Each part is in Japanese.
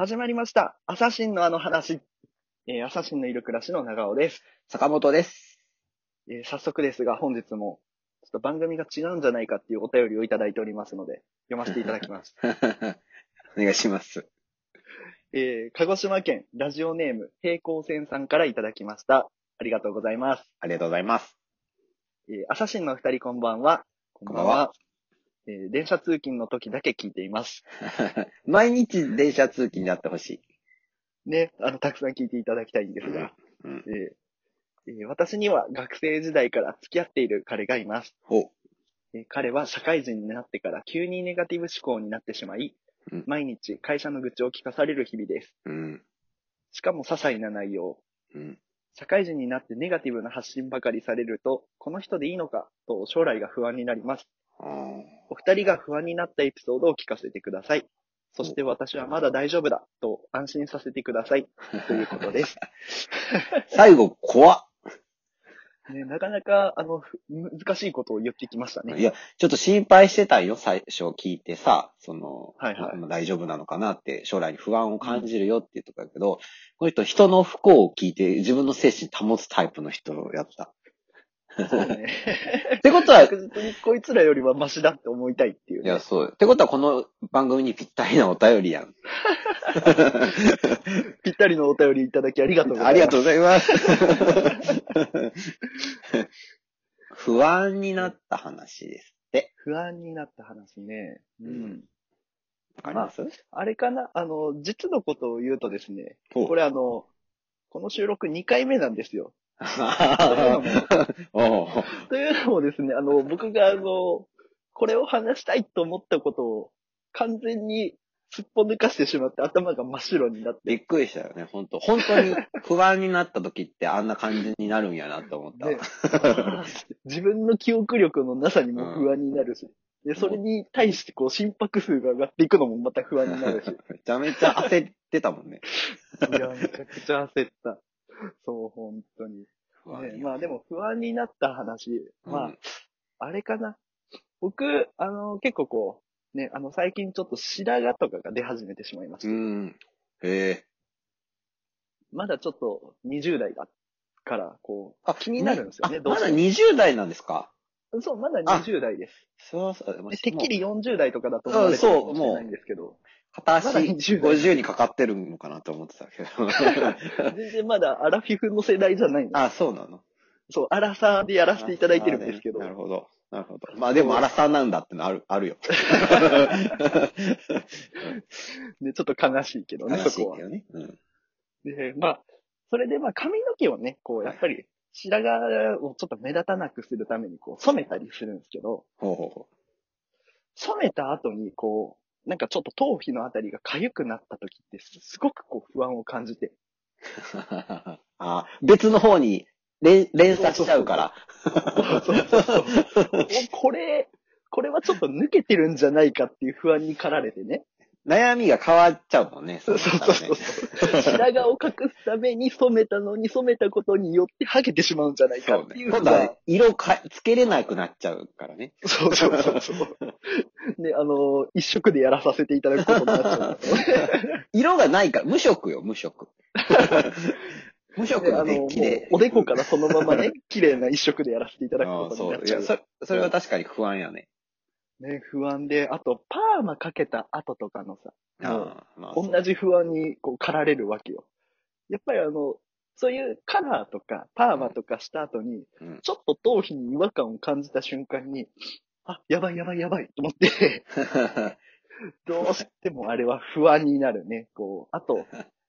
始まりました。アサシンのあの話。えー、アサシンのいる暮らしの長尾です。坂本です。えー早速ですが、本日も、ちょっと番組が違うんじゃないかっていうお便りをいただいておりますので、読ませていただきます。お願いします。えー鹿児島県ラジオネーム平行線さんからいただきました。ありがとうございます。ありがとうございます。えー、アサシンのお二人こんばんは。こんばんは。えー電車通勤の時だけ聞いています。毎日電車通勤になってほしい。ね、あの、たくさん聞いていただきたいんですが、うん。えーえー私には学生時代から付き合っている彼がいます。ほえー彼は社会人になってから急にネガティブ思考になってしまい、うん毎日会社の愚痴を聞かされる日々です。う。うん。しかも些細な内容。うん。社会人になってネガティブな発信ばかりされると、この人でいいのかと将来が不安になります。お二人が不安になったエピソードを聞かせてください。そして私はまだ大丈夫だと安心させてください。ということです。最後、怖っ。ね、なかなか、あの、ふ難しいことを言ってきましたね。いや、ちょっと心配してたよ、最初聞いてさ、その、はいはいまあ大丈夫なのかなって、将来に不安を感じるよっていうとこやけど、この人、人の不幸を聞いて自分の精神保つタイプの人をやった。そうね。ってことは、い確実にこいつらよりはマシだって思いたいっていう、ね。や、そう。ってことは、この番組にぴったりなお便りやん。ぴったりのお便りいただきありがとうございます。ありがとうございます。不安になった話ですって。不安になった話ね。うん。うんわかります、あれかな？あの、実のことを言うとですね、これあの、この収録2回目なんですよ。というのもですね、あの、僕があの、これを話したいと思ったことを完全にすっぽ抜かしてしまって頭が真っ白になって、びっくりしたよね、本当。本当に不安になった時ってあんな感じになるんやなと思った。自分の記憶力のなさにも不安になるし、でそれに対してこう心拍数が上がっていくのもまた不安になるし、めちゃめちゃ焦ってたもんね。いや、めちゃくちゃ焦った。そう、本当に。ね、まあでも不安になった話、まあ、うんあれかな。僕、あの、結構こう、ね、あの、最近ちょっと白髪とかが出始めてしまいまして、うん。へえ。まだちょっと20代だから、こう、あ気になるんですよね、あまだどうしても20代なんですか？そう、まだ20代です。そうそう。てっきり40代とかだと思われてるかもしれないんですけど、片足まだ20代50にかかってるのかなと思ってたけど。全然まだアラフィフの世代じゃないん。あ、そうなのそう、アラサーでやらせていただいてるんですけど、なるほど。なるほど。まあでも、アラサーなんだってのある、あるよ。ね、ちょっと悲しいけどね、そこは悲しいけ。どね。うん。で、まあ、それでまあ髪の毛をね、こう、やっぱり白髪をちょっと目立たなくするためにこう染めたりするんですけど、ほうほうほ染めた後にこう、なんかちょっと頭皮のあたりが痒くなった時ってすすごくこう不安を感じて、う。あ別の方に連連鎖しちゃうから。そうそうそうお これ、これはちょっと抜けてるんじゃないかっていう不安に駆られてね。悩みが変わっちゃうもんね。そうそうそうそう。白髪を隠すために染めたのに染めたことによって剥げてしまうんじゃないか。っていう不安今度は色かつけれなくなっちゃうからね。そうそうそうそう。で、あの、一色でやらさせていただくことになっちゃう。色がないから、無色よ、無色。無色の、のデッキで。おでこからそのままね、綺麗な一色でやらせていただくことになっちゃう。そ、それは確かに不安やね。ね、不安で、あと、パーマかけた後とかのさ、まあ。同じ不安にこう駆られるわけよ。やっぱりあの、そういうカラーとか、パーマとかした後に、うんちょっと頭皮に違和感を感じた瞬間に、あ、やばいやばいやばいと思って、どうしてもあれは不安になるね。こう、あと、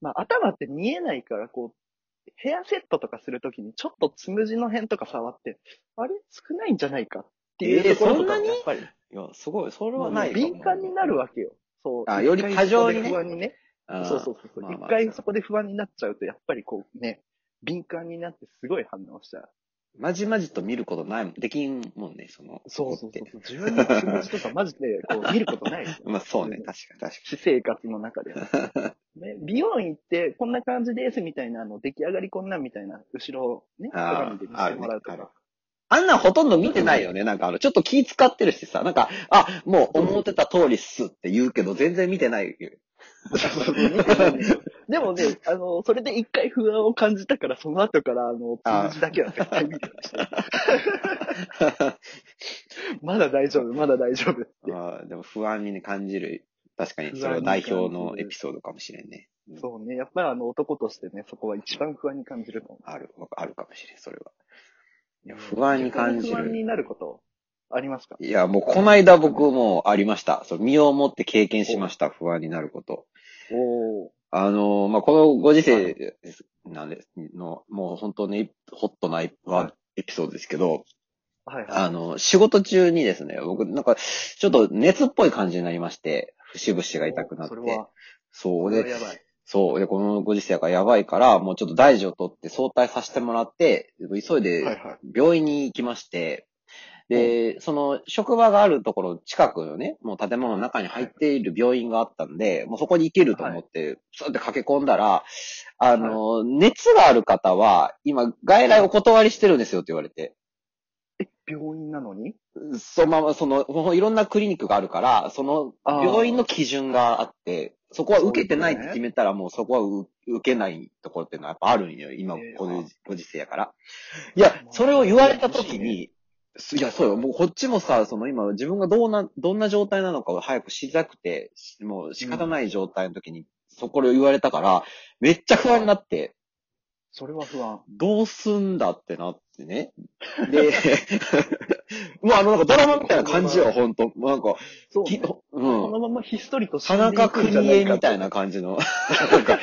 まあ、頭って見えないから、こう、ヘアセットとかするときに、ちょっとつむじの辺とか触って、あれ？少ないんじゃないかっていうえーところとかそんなにやっぱり、いや、すごい。それはない敏感になるわけよ。そう。あより過剰にね不安にね。そうそうそうそう。まあ回そこで不安になっちゃうと、やっぱりこうね、敏感になってすごい反応しちゃう。まじまじと見ることないもん。できんもんね、その。そうそうそう。自分のつむじとかマジでこう見ることないですよ。まあそうね、確かに確か私生活の中では。ね、美容院行って、こんな感じですみたいな、あの、出来上がりこんなんみたいな、後ろをね、鏡で見せてもらうとか。あんなんほとんど見てないよね。なんかあの、ちょっと気使ってるしさ、なんか、あ、もう思ってた通りっすって言うけど、全然見てない。でもね、あの、それで一回不安を感じたから、その後から、あの、あ数字だけは絶対見るようにして。まだ大丈夫、まだ大丈夫って。あーでも不安に、ね、感じる。確かに、それは代表のエピソードかもしれんね。うんそうね。やっぱりあの、男としてね、そこは一番不安に感じると思う。ある、あるかもしれん、それは。いや不安に感じる。不安になること、ありますか？いや、もうこの間僕もありました。そう身をもって経験しました。不安になること。おー。あの、まあ、このご時世なんですの、もう本当にホットなエピソードですけど、はいはい。あの、仕事中にですね、僕なんか、ちょっと熱っぽい感じになりまして、節々が痛くなってそ。れは、そう。で、そう。で、このご時世がやばいから、もうちょっと大事を取って早退させてもらって、急いではいはい。病院に行きまして、で、その職場があるところ近くのね、もう建物の中に入っている病院があったんで、もうそこに行けると思って、そうやって駆け込んだら、あの、熱がある方は、今、外来お断りしてるんですよって言われて。病院なのに？そのまま、その、いろんなクリニックがあるから、その病院の基準があって、そこは受けてないって決めたら、もうそこはう受けないところっていうのはやっぱあるんよ。今えー、こういうご時世やから。いや、それを言われたときに、いや、そうよ。もうこっちもさ、その今自分がどんな、どんな状態なのかを早く知りたくて、もう仕方ない状態の時に、そこで言われたから、めっちゃ不安になって、それは不安。どうすんだってなってね。で、もうあの、なんかドラマみたいな感じよ、ほんと。もうなんか、きそうね。こうん。のままひっそりと死田んでいくん中邦じゃないか衛みたいな感じの、なんか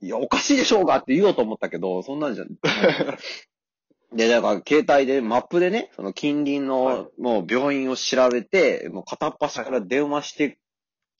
いや、おかしいでしょうがって言おうと思ったけど、そんなんじゃ、で、だから、携帯で、マップでね、その近隣はいの、もう病院を調べて、もう片っ端から電話して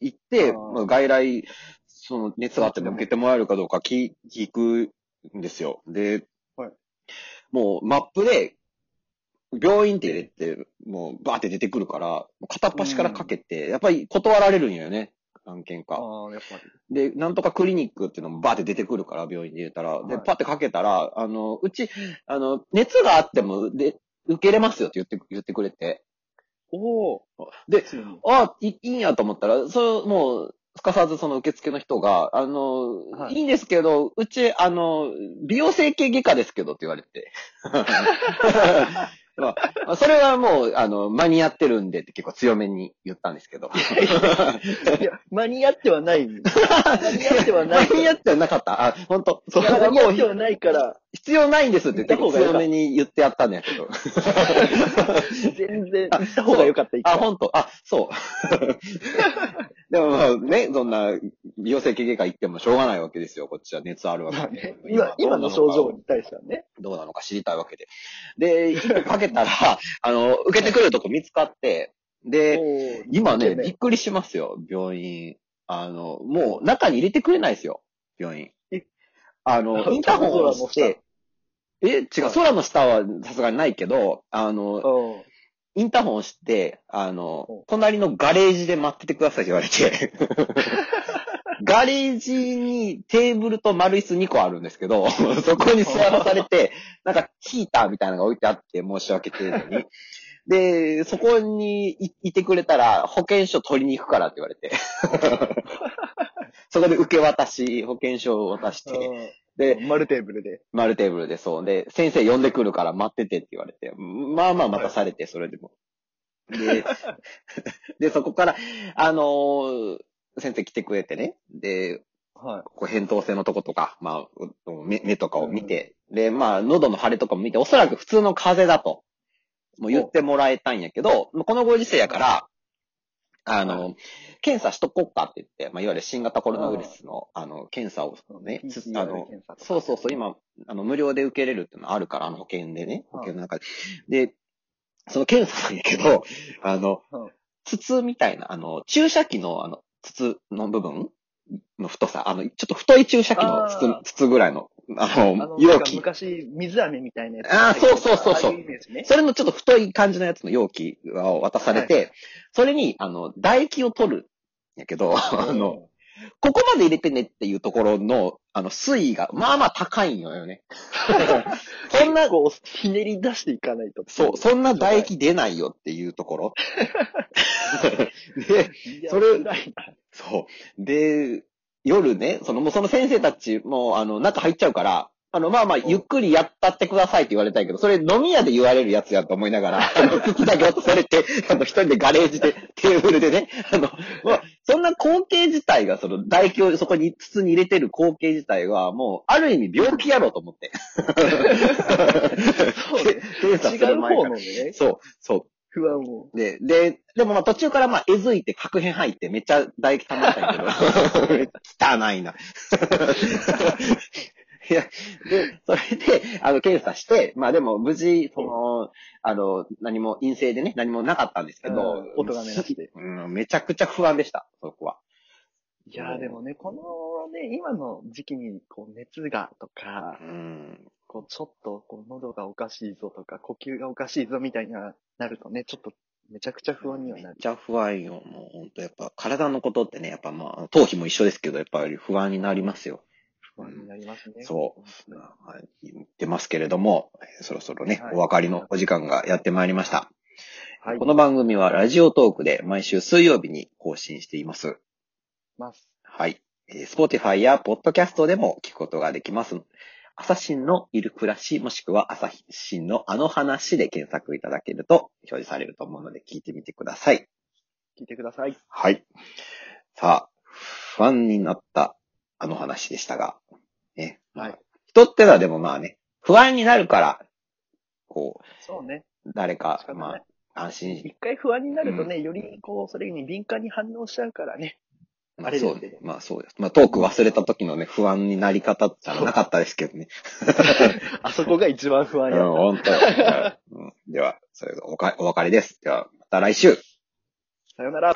行って、まあ、外来、その熱があっても受けてもらえるかどうか聞聞くんですよ。で、はいもうマップで、病院って入れて、もうバーって出てくるから、片っ端からかけて、やっぱり断られるんよね、何件か。で、なんとかクリニックっていうのもバーって出てくるから、病院で入れたら。で、はいパってかけたら、あの、うち、あの、熱があっても、で、受けれますよって言って、言ってくれて。おお。で。あいいいんやと思ったら、それ、もう、すかさずその受付の人が、あの、はいい、いんですけど、うち、あの、美容整形外科ですけどって言われて。まあまあ、それはもう、あの、間に合ってるんでって結構強めに言ったんですけど。いや、間に合ってはない。間に合ってはない。間に合ってはなかった。あ、本当そう間に合ってはないから、必要ないんですって結構言った方が強めに言ってやったんだけど。全然行った方が良かった、一あ、回本当？あ、そう。でもまあね、そんな美容整形外科行ってもしょうがないわけですよ。こっちは熱あるわけで。今、今の症状に対してはね。どうなのか知りたいわけで。で、かけたら、あの、受けてくるとこ見つかって、で、今ね、びっくりしますよ、病院。あの、もう中に入れてくれないですよ、病院え。あの、インターホンを押して、え、違う、はい空の下はさすがにないけど、あの、インターホンを押して、あのうん、隣のガレージで待っててくださいって言われて、ガレージにテーブルと丸椅子2個あるんですけど、そこに座らされて、なんかヒーターみたいなのが置いてあって申し訳程度に。で、そこにいいてくれたら保険証取りに行くからって言われて。そこで受け渡し、保険証を渡して、で、丸テーブルで。丸テーブルでそう。で、先生呼んでくるから待っててって言われて、まあまあ待たされて、それでも。で、で、そこから、あのー先生来てくれてね。で、はい。こう、扁桃腺のとことか、まあ、う目目とかを見て、で、まあ、喉の腫れとかも見て、おそらく普通の風邪だと、もう言ってもらえたんやけど、このご時世やから、あの、検査しとこっかって言って、まあ、いわゆる新型コロナウイルスの、あの、検査をね、あの、そうそうそう、今、あの、無料で受けれるっていうのあるから、あの保険でね、保険の中で。で、その検査なんやけど、あのうん、筒みたいな、あの、注射器の、あの、筒の部分の太さ、あの、ちょっと太い注射器の筒、筒ぐらいの、あの、容器。昔、水飴みたいなやつ。あーそうそうそうそうね。それのちょっと太い感じのやつの容器を渡されて、それに、あの、唾液を取るんやけど、あの、ここまで入れてねっていうところの、あの、水位が、まあまあ高いんよね。そんな、こう、ひねり出していかないと。そう、そんな唾液出ないよっていうところ。で、それそう。で、夜ね、その、もうその先生たちも、あの、中入っちゃうから、あの、まあまあ、ゆっくりやったってくださいって言われたいけど、それ飲み屋で言われるやつやと思いながら、あの、聞きだけ渡されて、あの、一人でガレージで、テーブルでね、あの、まあ、そんな光景自体が、その、唾液をそこに筒に入れてる光景自体は、もう、ある意味病気やろうと思って。そう 違う方の。ね、そう、そう。不安を。で、で、でもまあ途中からまあ、えずいて角片入ってめっちゃ唾液溜まったけど、汚いな。いや、で、それで、あの、検査して、まあでも無事、その、あの、何も陰性でね、何もなかったんですけどうん、音がめなしで。うん、めちゃくちゃ不安でした、そこは。いやーでもね、このね、今の時期に、こう、熱がとかう、ん。こう、ちょっと、こう、喉がおかしいぞとか、呼吸がおかしいぞみたいな、なるとね、ちょっと、めちゃくちゃ不安にはなる。めっちゃ不安よ。もう本当やっぱ体のことってね、やっぱまあ、頭皮も一緒ですけど、やっぱり不安になりますよ。不安になりますね。そう本はい言ってますけれども、えーそろそろね、はいお別れのお時間がやってまいりました。はい。この番組はラジオトークで毎週水曜日に更新しています。ます。はい。えー Spotify や Podcast でも聞くことができます。朝新のいる暮らし、もしくは朝新のあの話で検索いただけると表示されると思うので聞いてみてください。聞いてください。はい。さあ、不安になったあの話でしたが、ね。はい。人ってのはでもまあね、不安になるから、こそうね。う、誰かまあ、安心一回不安になるとね、より、こう、それに敏感に反応しちゃうからね。まあそうあれで。まあそうです。まあトーク忘れた時のね、不安になり方ってのはなかったですけどね。あそこが一番不うん、安やった。本当、うんでは、それではおかお別れです。では、また来週。さよなら。